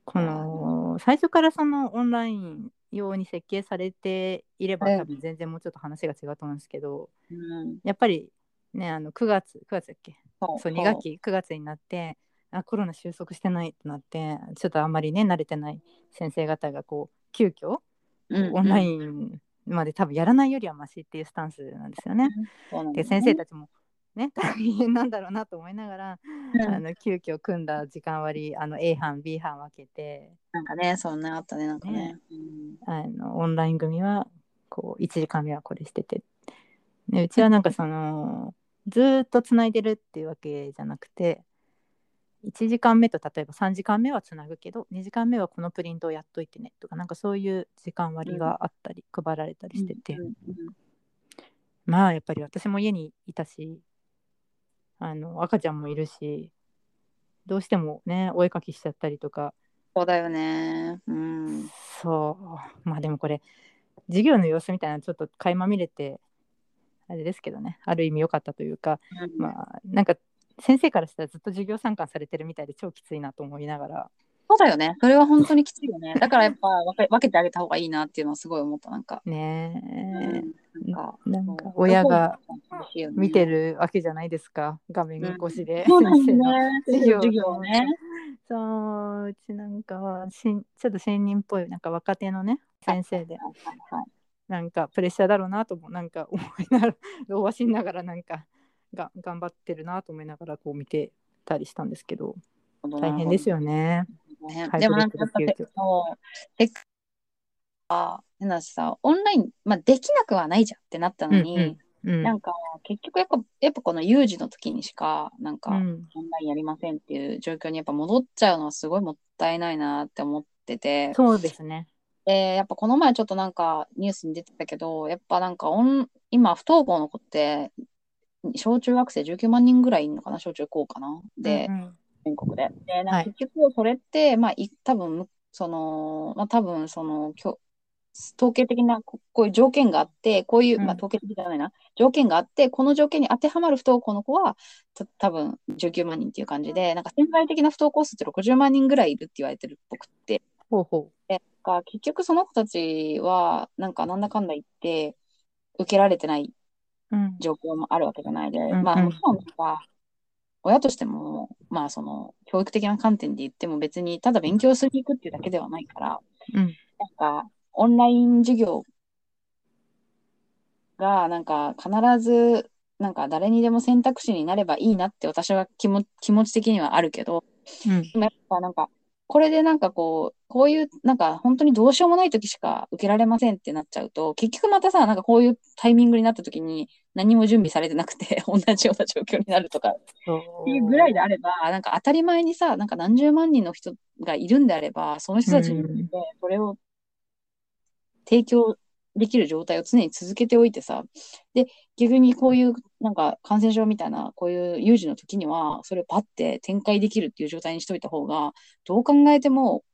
この最初からそのオンライン用に設計されていればうん。多分全然もうちょっと話が違うと思うんですけど、うん、やっぱりねあの9月9月だっけ？そうそう2学期9月になってあコロナ収束してないってなってちょっとあんまりね慣れてない先生方がこう急遽うんオンラインまで多分やらないよりはマシっていうスタンスなんですよね。で先生たちもね 大変なんだろうなと思いながら、あの急遽組んだ時間割あの A 班 B 班分けて。なんかね、そうね、あったね、なんかね。ね。あのオンライン組はこう1時間目はこれしてて。でうちはなんかそのずーっとつないでるっていうわけじゃなくて1時間目と例えば3時間目はつなぐけど2時間目はこのプリントをやっといてねとかなんかそういう時間割があったり配られたりしてて、まあやっぱり私も家にいたしあの赤ちゃんもいるしどうしてもねお絵かきしちゃったりとか。そうだよね。うん。そう。まあでもこれ授業の様子みたいなのちょっと垣間見れてあれですけどねある意味良かったというかまあなんか先生からしたらずっと授業参観されてるみたいで超きついなと思いながらそうだよね。それは本当にきついよね。だからやっぱ分け 分けてあげた方がいいなっていうのはすごい思った。なんか。ねうんなんか親が見てるわけじゃないですか画面越しで、そうなん先。授業授業をね。そううちなんかはしんちょっと新任っぽいなんか若手のね先生ではいはいはいなんかプレッシャーだろうなともなんか思いながらおわしながらなんかが頑張ってるなと思いながらこう見てたりしたんですけど大変ですよね。ねでもなんかやっぱテックは変なしさオンライン、まあ、できなくはないじゃんってなったのに、うんなんか結局やっぱやっぱこの有事の時にしかなんか、うん。オンラインやりませんっていう状況にやっぱ戻っちゃうのはすごいもったいないなって思ってて。そうですね。でやっぱこの前ちょっとなんかニュースに出てたけどやっぱなんかオン今不登校の子って小中学生19万人ぐらいいるのかな小中高かな。で、うんうん。全国で。で、なんかはい。結局それって、まあ、い多分その、まあ、多分その、統計的なここういう条件があって、こういう、うん。まあ、統計的じゃないな、条件があって、この条件に当てはまる不登校の子は、た多分19万人っていう感じで、なんか潜在的な不登校数って60万人ぐらいいるって言われてるっぽくって、ほうほでなんか結局その子たちは、なんかなんだかんだ言って、受けられてない状況もあるわけじゃないで、んうんまあもちろんさ、親としても、まあその教育的な観点で言っても別にただ勉強しに行くっていうだけではないから、うん。なんかオンライン授業がなんか必ずなんか誰にでも選択肢になればいいなって私は気も気持ち的にはあるけど、うん。でもやっぱなんかこれでなんかこう、こういうなんか本当にどうしようもない時しか受けられませんってなっちゃうと、結局またさ、なんかこういうタイミングになった時に何も準備されてなくて 同じような状況になるとかっていうぐらいであれば、なんか当たり前にさ、なんか何十万人の人がいるんであれば、その人たちにそれを提供できる状態を常に続けておいてさ、で、逆にこういうなんか感染症みたいな、こういう有事の時には、それをパッて展開できるっていう状態にしといた方が、どう考えても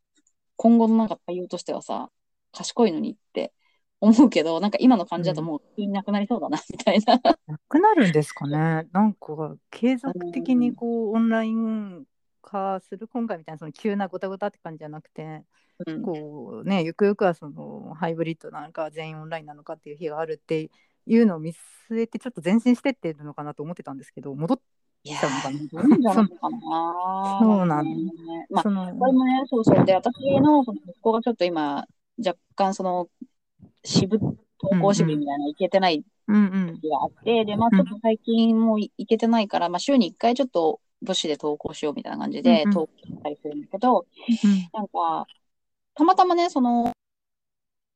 今後のなんか対応としてはさ、賢いのにって思うけど、なんか今の感じだともういなくなりそうだな、みたいな。なくなるんですかね。なんか継続的にこうオンライン化する今回みたいなその急なごたごたって感じじゃなくて、うんこうねゆくゆくはそのハイブリッドなのか全員オンラインなのかっていう日があるっていうのを見据えてちょっと前進してってるのかなと思ってたんですけど戻っいやちゃうのかな？なんじゃないかな。そうなんねまあそのこれもね、そうそう。で、私のその息子がちょっと今、若干その、支部、登校支部みたいなの行けてないうんうん時があって、で、まあちょっと最近もい行けてないから、まあ週に1回ちょっと母子で登校しようみたいな感じでうんうん登校したりするんだけど、うんなんか、たまたまね、その、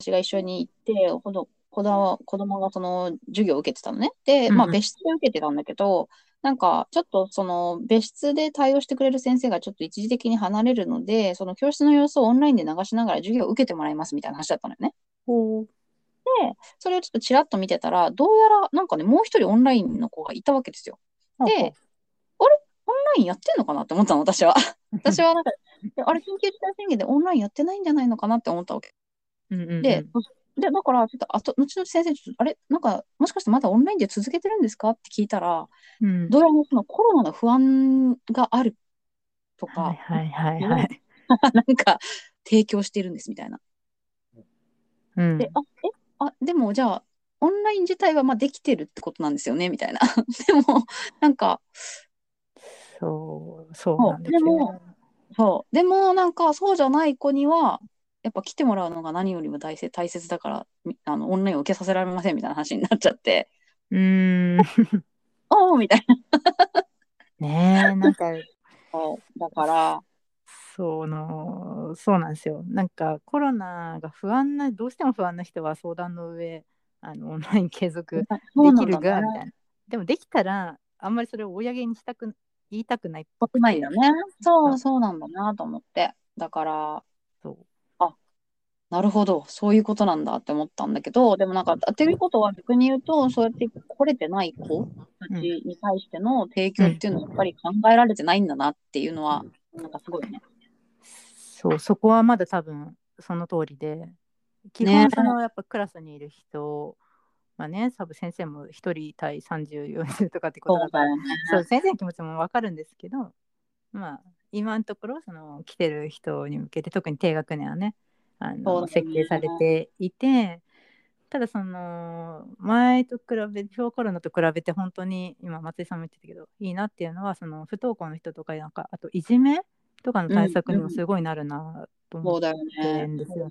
私が一緒に行って、ほど子供子供がその授業を受けてたのね。で、まあうんうん別室で受けてたんだけど、なんかちょっとその別室で対応してくれる先生がちょっと一時的に離れるので、その教室の様子をオンラインで流しながら授業を受けてもらいますみたいな話だったのよね。ほうそれをちょっとちらっと見てたら、どうやらなんかね、もう一人オンラインの子がいたわけですよ。で、インやってんのかなって思ったの、私は。私はなんか、であれ、緊急事態宣言でオンラインやってないんじゃないのかなって思ったわけ。うんうんうんで、で、だから、ちょっと、あと、後々先生、ちょっと、あれ、なんか、もしかしてまだオンラインで続けてるんですか？って聞いたら、うんどうやらそのコロナの不安があるとか、はいはいはいはい。なんか、提供してるんですみたいな。うんで、あ、え、あ、でも、じゃあ、オンライン自体はまあできてるってことなんですよね？みたいな。でも、なんか、そうそうなんですよ。でもそう。でも、なんか、そうじゃない子には、やっぱ来てもらうのが何よりも大切大切だから、みあの、オンラインを受けさせられませんみたいな話になっちゃって、うーん。おおみたい ねえなんか。な。だから、そのそうなんですよ。なんかコロナが不安などうしても不安な人は相談の上あのオンライン継続 そうできるがみたいな。でもできたらあんまりそれを公にしたく言いたくない。っぽくてないよね。そう、そう。なんだなと思って。だから、そう。なるほど、そういうことなんだって思ったんだけど、でもなんか、っていうことは逆に言うと、そうやって来れてない子たちに対しての提供っていうのはやっぱり考えられてないんだなっていうのは、なんかすごいね。そうそこはまだ多分その通りで基ね本そのやっぱクラスにいる人まあね多分先生も1人対3040とかってことだから。そう先生の気持ちも分かるんですけどまあ今のところその来てる人に向けて特に低学年はねあの設計されていてただその前と比べ小コロナと比べて本当に今松井さんも言ってたけどいいなっていうのはその不登校の人とかなんかあといじめとかの対策にもすごいなるなと思ってるんね。ですよ。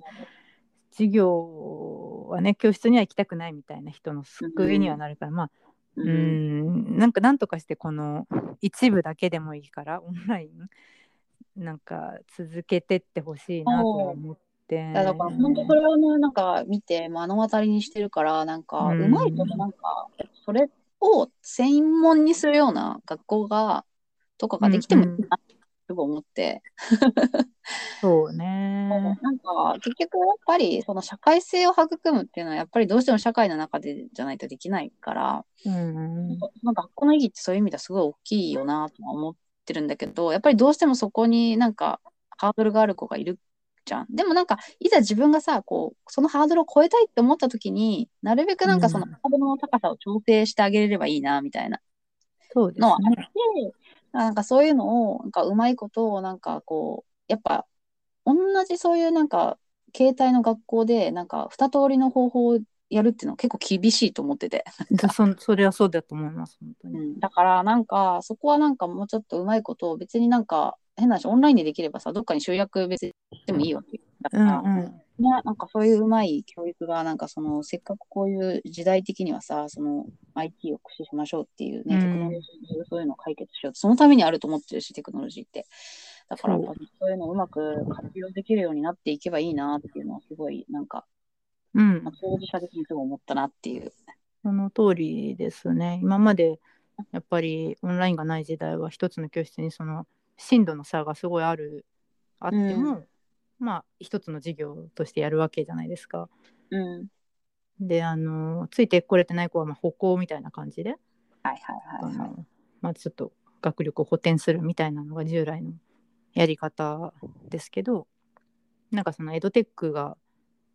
授業はね教室には行きたくないみたいな人の救いにはなるから、まあうん。なんかなんとかしてこの一部だけでもいいからオンラインなんか続けてってほしいなとは思って。だから本当それをね、なんか見て目の当たりにしてるから、なんか、うまいことなんか、それを専門にするような学校が、とかができてもいいなすごい思って、そうね。なんか結局やっぱりその社会性を育むっていうのはやっぱりどうしても社会の中でじゃないとできないから、うんなんか学校の意義ってそういう意味ではすごい大きいよなとは思ってるんだけど、やっぱりどうしてもそこになんかハードルがある子がいるじゃん。でもなんかいざ自分がさ、こう、そのハードルを超えたいって思った時に、なるべくなんかそのうんハードルの高さを調整してあげれればいいなみたいなのはあってね。、なんかそういうのを、なんかうまいことをなんかこう、やっぱ同じそういうなんか携帯の学校でなんか二通りの方法をやるっていうのは結構厳しいと思ってて。そそれはそうだと思います、本当に。うん、だからなんかそこはなんかもうちょっとうまいことを別になんか変な話オンラインでできればさどっかに集約別にでもいいわけだかうんら、うん。ね、なんかそういううまい教育がなんかそのせっかくこういう時代的にはさその IT を駆使しましょうっていうね、うんテクノロジーでそういうのを解決しようそのためにあると思ってるしテクノロジーってだからそういうのをうまく活用できるようになっていけばいいなっていうのはすごいなんか、うんまあ、当事者的にすごい思ったなっていう。その通りですね。今までやっぱりオンラインがない時代は一つの教室にその深度の差がすごいあるあっても、まあ一つの授業としてやるわけじゃないですか。うん。であのついてこれてない子はまあ補講みたいな感じで、はいはいあはいはい。のまあ、ちょっと学力を補填するみたいなのが従来のやり方ですけどなんかそのエドテックが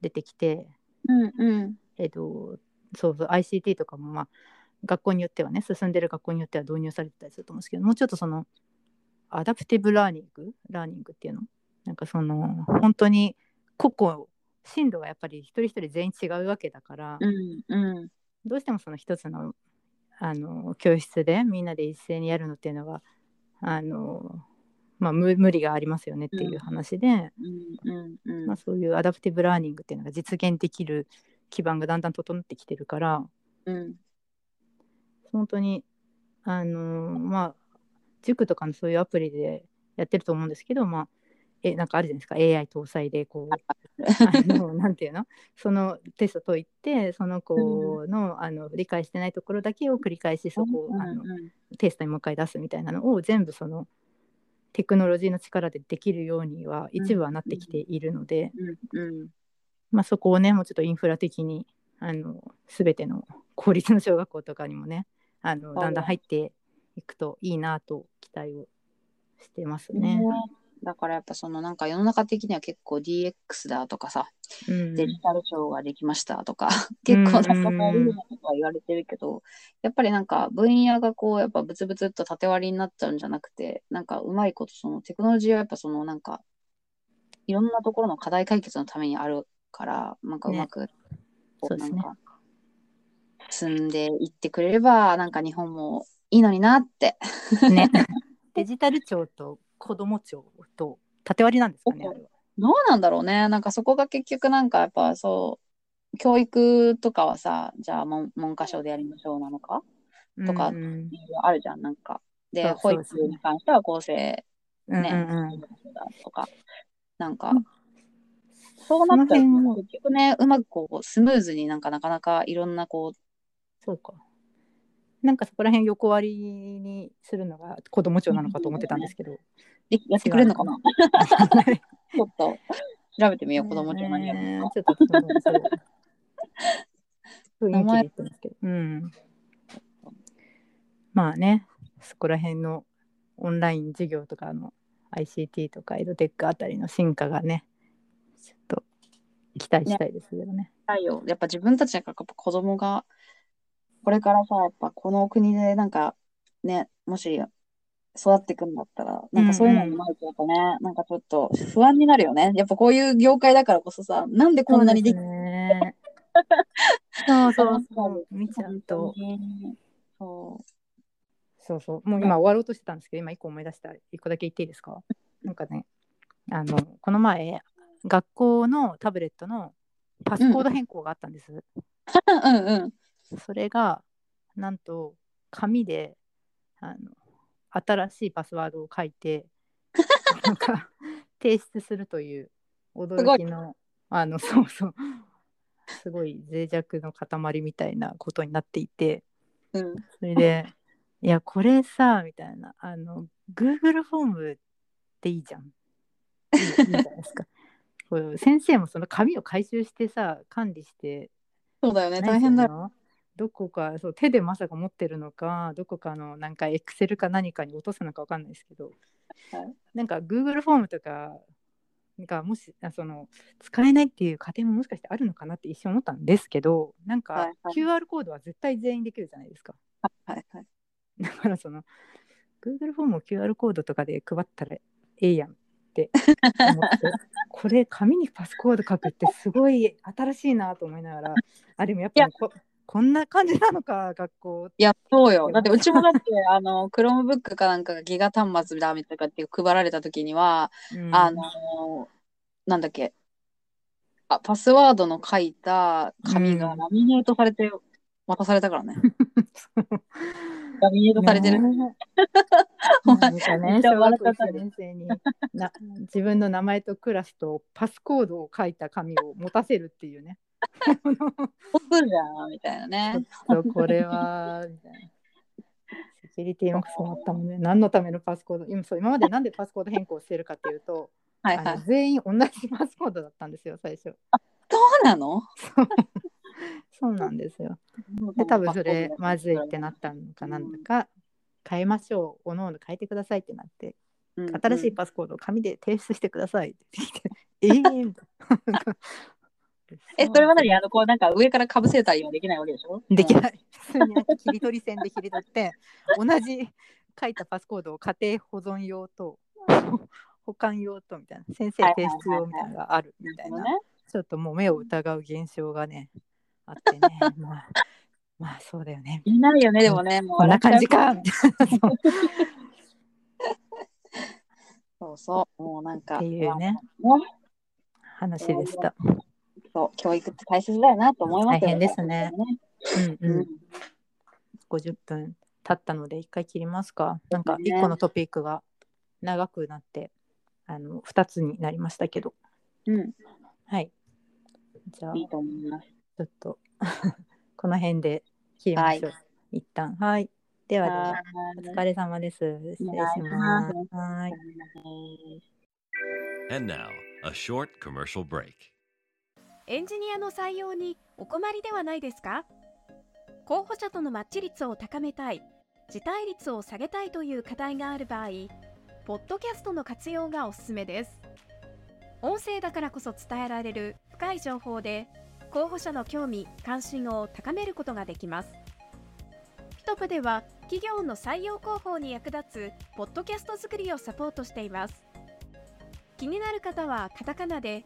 出てきてうんうん。えっと、そうそう ICT とかもまあ学校によってはね進んでる学校によっては導入されてたりすると思うんですけどもうちょっとそのアダプティブラーニング？ラーニングっていうの？なんかその本当に個々進度がやっぱり一人一人全員違うわけだから、うんうん。どうしてもその一つのあの教室でみんなで一斉にやるのっていうのがあの、まあ、無無理がありますよねっていう話で、まあ、そういうアダプティブラーニングっていうのが実現できる基盤がだんだん整ってきてるからうん。本当にあのまあ塾とかのそういうアプリでやってると思うんですけどまあえなんかあるじゃないですか。AI 搭載でこう あのなんていうの？そのテスト解いてその子の,、あの理解してないところだけを繰り返しそこを、あのテストにもう一回出すみたいなのを全部そのテクノロジーの力でできるようには一部はなってきているので、うんうん。まあ、そこをねもうちょっとインフラ的にあの全ての公立の小学校とかにもねあのはい。だんだん入っていくといいなと期待をしてますね。ね。だからやっぱそのなんか世の中的には結構 DX だとかさ、うんデジタル庁ができましたとか、結構なんかそういうのとか言われてるけど、やっぱりなんか分野がこうやっぱブツブツっと縦割りになっちゃうんじゃなくて、なんかうまいことそのテクノロジーはやっぱそのなんかいろんなところの課題解決のためにあるから、なんかうまく、こそうですねなんか進んでいってくれれば、なんか日本もいいのになって。ね。っ デジタル庁と子ども庁と縦割りなんですかねあれは。どうなんだろうね。なんかそこが結局なんかやっぱそう、教育とかはさ、じゃあ文文科省でやりましょうなのか？とかうんあるじゃん、なんか。で、そう保育に関しては公正うんね、うんうんとか、なんかうん、そうなっちゃうその辺をと結局ね、うまくこう、スムーズになんかなかなかいろんなこう、そうか。なんかそこら辺横割りにするのが子ども庁なのかと思ってたんですけど。でやってくれるのかな？ね ちょっと調べてみよう、子供庁何やるのか。ちょっとそうそう雰囲気で言ってますけど。うん。まあね、そこら辺のオンライン授業とかの ICT とかエドテックあたりの進化がね、ちょっと期待したいですけどね。ないよ。やっぱ自分たちなんかやっぱ子供が、これからさ、やっぱこの国でなんかね、もし育っていくんだったら、なんかそういうのにないとやっぱね、なんかちょっと不安になるよね。やっぱこういう業界だからこそさ、なんでこんなにできそうですね。そうそうそう。見ちゃうと。そう。そうそう。もう今終わろうとしてたんですけど、今一個思い出した。一個だけ言っていいですか？なんかね、あの、この前、学校のタブレットのパスコード変更があったんです。うんうん。それが、なんと、紙で、あの、新しいパスワードを書いて、なんか、提出するという驚きの、あの、そうそう。すごい脆弱の塊みたいなことになっていて、うん。それで、いや、これさ、みたいな、あの、Google フォームっていいじゃん。いいいいじゃないですか。こう先生もその紙を回収してさ、管理して、そうだよね、大変だよ。よ。どこかそう手でまさか持ってるのかどこかのなんかエクセルか何かに落とすのかわかんないですけど、はいなんか Google フォームとかなんかもしあその使えないっていう家庭ももしかしてあるのかなって一瞬思ったんですけどなんか QR コードは絶対全員できるじゃないですか。はいはい。だからその Google フォームを QR コードとかで配ったらええやんって思って これ紙にパスコード書くってすごい新しいなと思いながらあでもやっぱりここんな感じなのか 学校いや、そうよ。だってうちもだって、あの、Chromebook かなんかがギガ端末だみたいなって配られたときには、うんあの、なんだっけ、あ、パスワードの書いた紙がうんラミネートされて渡されたからね。ラミネートされてる。ねね小学校笑っちゃった1年生にな自分の名前とクラスとパスコードを書いた紙を持たせるっていうね。僕じゃんみたいなね。ちょっとこれはみたいな。セキュリティもそうあったもんね。何のためのパスコード？今そう今までなんでパスコード変更してるかっていうと、はいはい。全員同じパスコードだったんですよ最初。そうなの？そうなんですよ。で多分それまずいってなったのかなんだか変えましょうおのおの変えてくださいってなってうん新しいパスコードを紙で提出してくださいって言って、えーみたいなえ、それは何あの、こう、なんか上からかぶせたりはできないわけでしょ？できない。普通になんか切り取り線で切り取って、同じ書いたパスコードを家庭保存用と保管用とみたいな、先生提出用みたいなのがあるみたいな、ね。ちょっともう目を疑う現象がね、あってね、まあ、まあそうだよね。いないよね、でもね。もうこんな感じか笑っみたいな そうそう。もうなんか。っていうね話でした。そう、教育って大切だよなと思いますよ大変ですね。うんううんん。50分経ったので一回切りますか。なんかね一個のトピックが長くなって、あの2つになりましたけど。うん。はい。じゃあ、いいと思います。ちょっと この辺で切りましょう。一旦。はい。ではでは、はお疲れ様です。失礼し。ますはい。And now, a short commercial break. エンジニアの採用にお困りではないですか？候補者とのマッチ率を高めたい、辞退率を下げたいという課題がある場合、ポッドキャストの活用がおすすめです。音声だからこそ伝えられる深い情報で、候補者の興味・関心を高めることができます。ピトプでは企業の採用広報に役立つポッドキャスト作りをサポートしています。気になる方はカタカナで